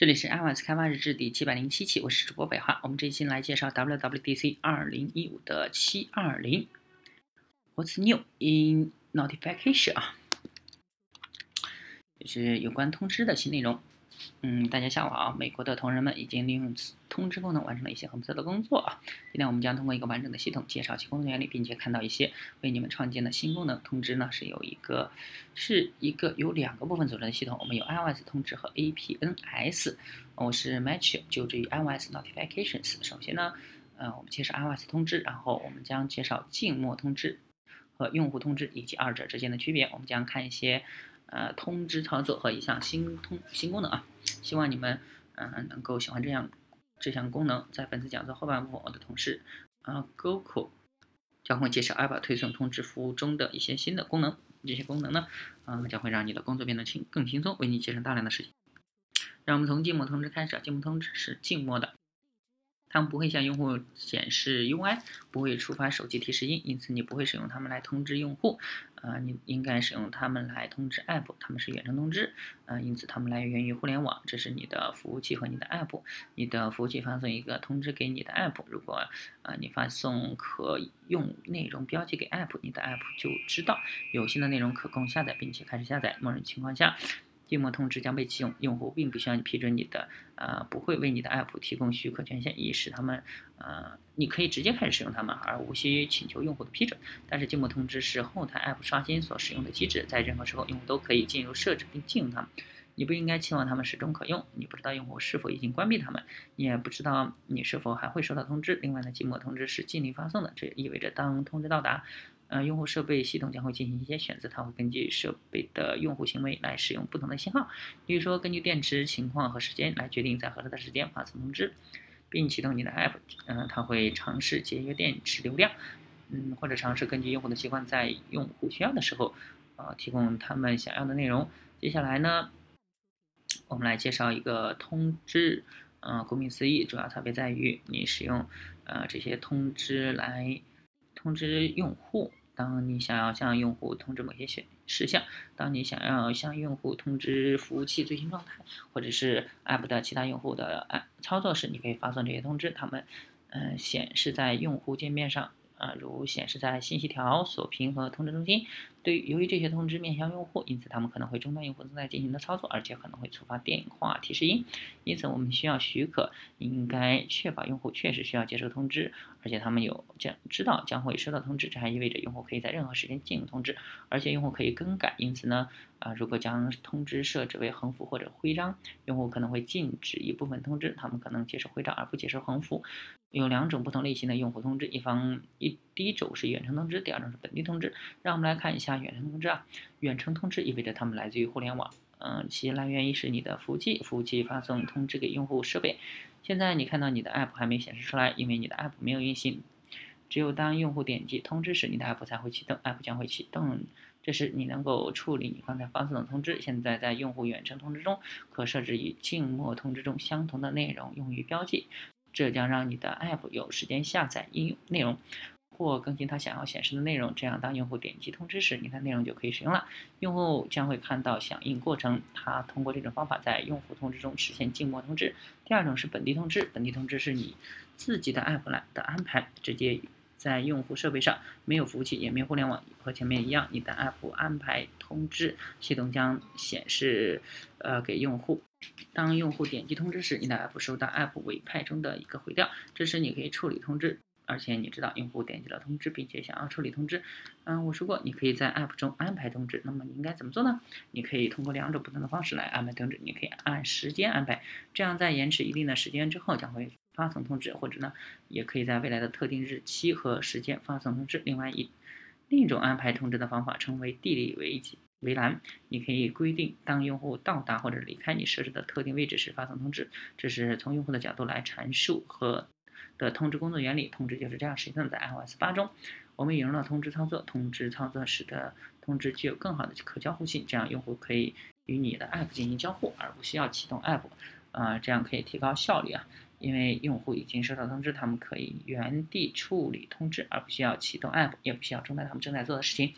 这里是 iOS 开发日志第七百零七期，我是主播北华。我们这一期来介绍 WWDC 二零一五的七二零。What's new in notification 啊？就是有关通知的新内容。嗯，大家下午好。美国的同仁们已经利用通知功能完成了一些很不错的工作啊。今天我们将通过一个完整的系统介绍其工作原理，并且看到一些为你们创建的新功能。通知呢是有一个是一个由两个部分组成的系统，我们有 iOS 通知和 APNS。我是 Matthew，就职于 iOS Notifications。首先呢，呃，我们介绍 iOS 通知，然后我们将介绍静默通知和用户通知以及二者之间的区别。我们将看一些。呃，通知操作和一项新通新功能啊，希望你们嗯能够喜欢这样这项功能。在本次讲座后半部分，我的同事啊 Goku 将会介绍 App 推送通知服务中的一些新的功能。这些功能呢，啊将会让你的工作变得轻更轻松，为你节省大量的时间。让我们从静默通知开始，静默通知是静默的。它们不会向用户显示 UI，不会触发手机提示音，因此你不会使用它们来通知用户。啊，你应该使用它们来通知 App，它们是远程通知。啊，因此它们来源于互联网，这是你的服务器和你的 App。你的服务器发送一个通知给你的 App，如果啊你发送可用内容标记给 App，你的 App 就知道有新的内容可供下载，并且开始下载。默认情况下。静默通知将被启用，用户并不需要你批准你的，呃，不会为你的 app 提供许可权限，以使他们，呃，你可以直接开始使用它们，而无需请求用户的批准。但是静默通知是后台 app 刷新所使用的机制，在任何时候用户都可以进入设置并禁用它们。你不应该期望它们始终可用，你不知道用户是否已经关闭它们，你也不知道你是否还会收到通知。另外呢，静默通知是尽力发送的，这意味着当通知到达。呃，用户设备系统将会进行一些选择，它会根据设备的用户行为来使用不同的信号，比如说根据电池情况和时间来决定在合适的时间发送通知，并启动你的 App。嗯，它会尝试节约电池流量，嗯，或者尝试根据用户的习惯，在用户需要的时候，呃，提供他们想要的内容。接下来呢，我们来介绍一个通知。嗯，顾名思义，主要差别在于你使用呃这些通知来通知用户。当你想要向用户通知某些事事项，当你想要向用户通知服务器最新状态，或者是 App 的其他用户的操作时，你可以发送这些通知，它们嗯显示在用户界面上。啊，如显示在信息条、锁屏和通知中心。对于由于这些通知面向用户，因此他们可能会中断用户正在进行的操作，而且可能会触发电话提示音。因此，我们需要许可，应该确保用户确实需要接收通知，而且他们有将知道将会收到通知。这还意味着用户可以在任何时间进入通知，而且用户可以更改。因此呢，啊，如果将通知设置为横幅或者徽章，用户可能会禁止一部分通知，他们可能接受徽章而不接受横幅。有两种不同类型的用户通知，一方一第一种是远程通知，第二种是本地通知。让我们来看一下远程通知啊。远程通知意味着它们来自于互联网，嗯，其来源于是你的服务器，服务器发送通知给用户设备。现在你看到你的 app 还没显示出来，因为你的 app 没有运行。只有当用户点击通知时，你的 app 才会启动，app 将会启动。这时你能够处理你刚才发送的通知。现在在用户远程通知中，可设置与静默通知中相同的内容用于标记。这将让你的 App 有时间下载应用内容或更新它想要显示的内容。这样，当用户点击通知时，你的内容就可以使用了。用户将会看到响应过程。它通过这种方法在用户通知中实现静默通知。第二种是本地通知。本地通知是你自己的 App 来的安排，直接在用户设备上，没有服务器，也没有互联网，和前面一样，你的 App 安排通知，系统将显示呃给用户。当用户点击通知时，你的 App 收到 App 委派中的一个回调，这时你可以处理通知，而且你知道用户点击了通知，并且想要处理通知。嗯，我说过你可以在 App 中安排通知，那么你应该怎么做呢？你可以通过两种不同的方式来安排通知，你可以按时间安排，这样在延迟一定的时间之后将会发送通知，或者呢，也可以在未来的特定日期和时间发送通知。另外一另一种安排通知的方法称为地理危机。围栏，你可以规定当用户到达或者离开你设置的特定位置时发送通知。这是从用户的角度来阐述和的通知工作原理。通知就是这样实现的。在 iOS 八中，我们引入了通知操作。通知操作使得通知具有更好的可交互性，这样用户可以与你的 App 进行交互，而不需要启动 App。啊，这样可以提高效率啊，因为用户已经收到通知，他们可以原地处理通知，而不需要启动 App，也不需要中断他们正在做的事情。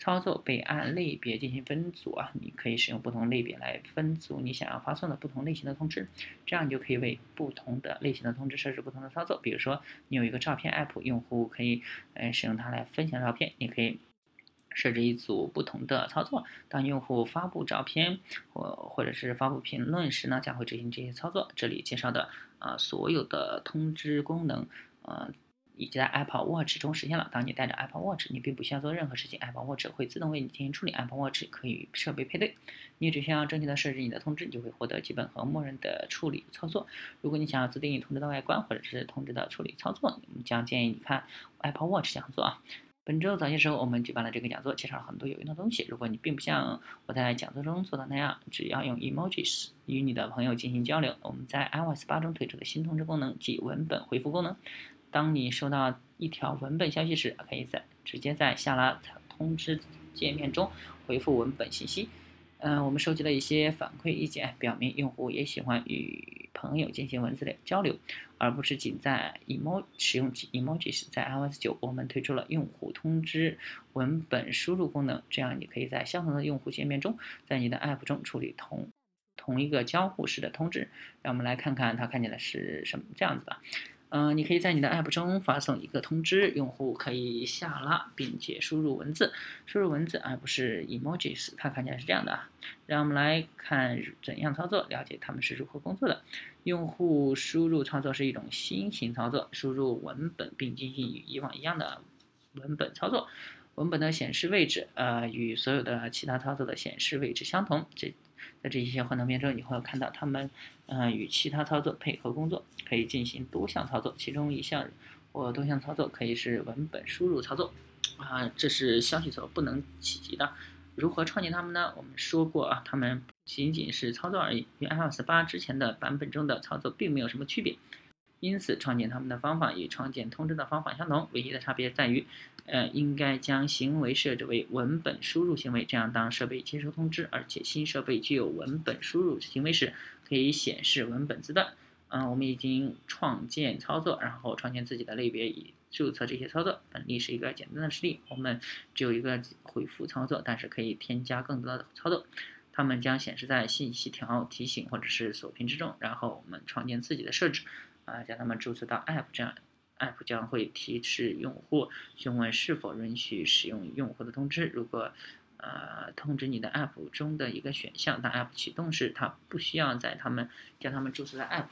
操作被按类别进行分组啊，你可以使用不同类别来分组你想要发送的不同类型的通知，这样你就可以为不同的类型的通知设置不同的操作。比如说，你有一个照片 app，用户可以呃使用它来分享照片，你可以。设置一组不同的操作，当用户发布照片或或者是发布评论时呢，将会执行这些操作。这里介绍的啊所有的通知功能，呃，已经在 Apple Watch 中实现了。当你带着 Apple Watch，你并不需要做任何事情，Apple Watch 会自动为你进行处理。Apple Watch 可以与设备配对，你只需要正确的设置你的通知，你就会获得基本和默认的处理操作。如果你想要自定义通知的外观或者是通知的处理操作，我们将建议你看 Apple Watch 讲座啊。本周早些时候，我们举办了这个讲座，介绍了很多有用的东西。如果你并不像我在讲座中做的那样，只要用 emojis 与你的朋友进行交流，我们在 iOS 八中推出的新通知功能即文本回复功能。当你收到一条文本消息时，可以在直接在下拉通知界面中回复文本信息。嗯，我们收集了一些反馈意见，表明用户也喜欢与朋友进行文字的交流，而不是仅在 emoji 使用 emojis。在 iOS 九，我们推出了用户通知文本输入功能，这样你可以在相同的用户界面中，在你的 app 中处理同同一个交互式的通知。让我们来看看它看起来是什么这样子的。嗯，你可以在你的 App 中发送一个通知，用户可以下拉并且输入文字，输入文字而不是 emojis，它看起来是这样的啊。让我们来看怎样操作，了解它们是如何工作的。用户输入操作是一种新型操作，输入文本并进行与以往一样的文本操作。文本的显示位置，呃，与所有的其他操作的显示位置相同。这在这一些幻灯片中，你会看到它们，嗯，与其他操作配合工作，可以进行多项操作。其中一项或多项操作可以是文本输入操作，啊，这是消息所不能企及的。如何创建它们呢？我们说过啊，它们仅仅是操作而已，与 iOS 八之前的版本中的操作并没有什么区别。因此，创建它们的方法与创建通知的方法相同，唯一的差别在于。呃，应该将行为设置为文本输入行为，这样当设备接收通知，而且新设备具有文本输入行为时，可以显示文本字段。嗯，我们已经创建操作，然后创建自己的类别以注册这些操作。本例是一个简单的实例，我们只有一个回复操作，但是可以添加更多的操作，它们将显示在信息条提醒或者是锁屏之中。然后我们创建自己的设置，啊，将它们注册到 App 这样。App 将会提示用户询问是否允许使用用户的通知。如果呃通知你的 App 中的一个选项，当 App 启动时，它不需要在他们将他们注册在 App。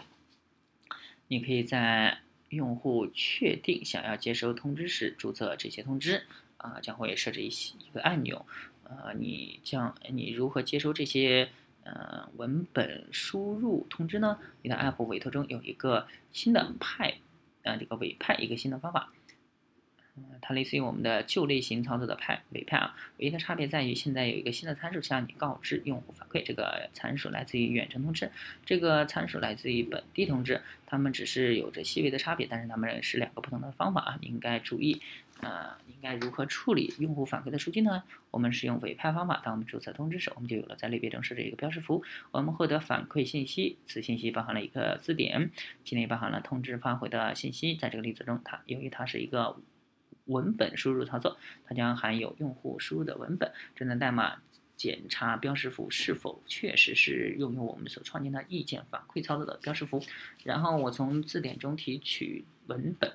你可以在用户确定想要接收通知时注册这些通知。啊，将会设置一一个按钮。呃，你将你如何接收这些呃文本输入通知呢？你的 App 委托中有一个新的派。呃，这个委派一个新的方法，嗯，它类似于我们的旧类型操作的派委派啊，唯一的差别在于现在有一个新的参数向你告知用户反馈，这个参数来自于远程通知，这个参数来自于本地通知，它们只是有着细微的差别，但是它们是两个不同的方法啊，你应该注意。呃，应该如何处理用户反馈的数据呢？我们使用委派方法。当我们注册通知时，我们就有了在类别中设置一个标识符。我们获得反馈信息，此信息包含了一个字典，其内包含了通知发回的信息。在这个例子中，它由于它是一个文本输入操作，它将含有用户输入的文本。这段代码检查标识符是否确实是用于我们所创建的意见反馈操作的标识符。然后我从字典中提取文本，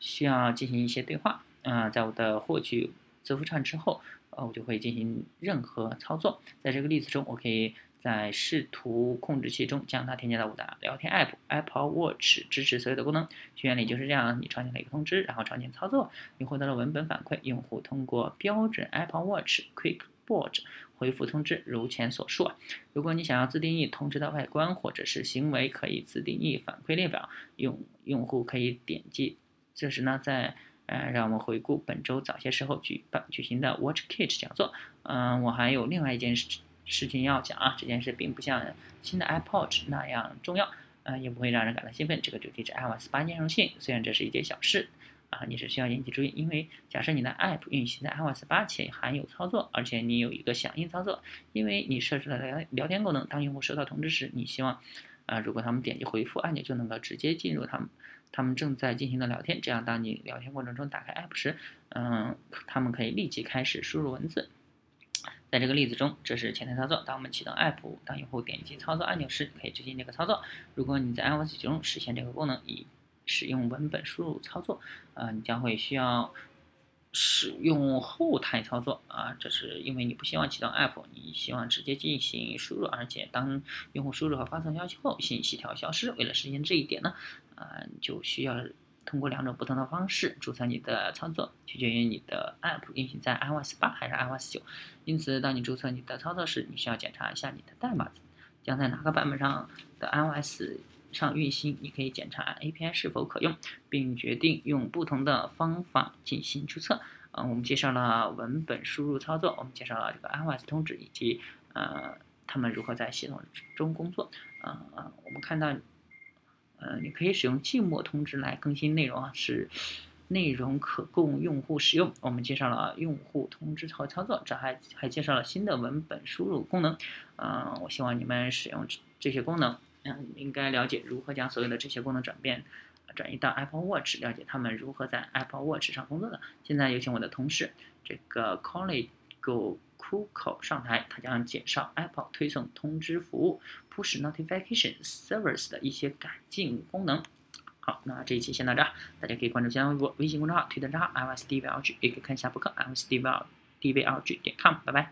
需要进行一些对话。啊，在我的获取字符串之后，呃，我就会进行任何操作。在这个例子中，我可以在视图控制器中将它添加到我的聊天 App Apple Watch 支持所有的功能。原理就是这样：你创建了一个通知，然后创建操作，你获得了文本反馈。用户通过标准 Apple Watch Quick Board 回复通知，如前所述。如果你想要自定义通知的外观或者是行为，可以自定义反馈列表。用用户可以点击。这时呢，在呃，让我们回顾本周早些时候举办举行的 WatchKit 讲座。嗯，我还有另外一件事事情要讲啊，这件事并不像新的 Apple Watch 那样重要，嗯，也不会让人感到兴奋。这个主题是 iOS 八兼容性，虽然这是一件小事啊，你是需要引起注意，因为假设你的 App 运行在 iOS 八且含有操作，而且你有一个响应操作，因为你设置了聊聊天功能，当用户收到通知时，你希望啊，如果他们点击回复按钮，就能够直接进入他们。他们正在进行的聊天，这样当你聊天过程中打开 App 时，嗯，他们可以立即开始输入文字。在这个例子中，这是前台操作。当我们启动 App，当用户点击操作按钮时，可以执行这个操作。如果你在 iOS 中实现这个功能，以使用文本输入操作，啊，你将会需要使用后台操作啊，这是因为你不希望启动 App，你希望直接进行输入，而且当用户输入和发送消息后，信息条消失。为了实现这一点呢，啊，就需要。通过两种不同的方式注册你的操作，取决于你的 App 运行在 iOS 八还是 iOS 九。因此，当你注册你的操作时，你需要检查一下你的代码将在哪个版本上的 iOS 上运行。你可以检查 API 是否可用，并决定用不同的方法进行注册。嗯，我们介绍了文本输入操作，我们介绍了这个 iOS 通知以及呃他们如何在系统中工作。嗯嗯，我们看到。呃，你可以使用静默通知来更新内容啊，使内容可供用户使用。我们介绍了用户通知和操作，这还还介绍了新的文本输入功能。嗯，我希望你们使用这些功能，嗯，应该了解如何将所有的这些功能转变转移到 Apple Watch，了解他们如何在 Apple Watch 上工作的。现在有请我的同事这个 Colleague。Go Kuko 上台，他将介绍 Apple 推送通知服务 Push Notification Service 的一些改进功能。好，那这一期先到这，大家可以关注新浪微博、微信公众号、推特账号 iOS DVLG，也可以看一下博客 iOS DVLG 点 com，拜拜。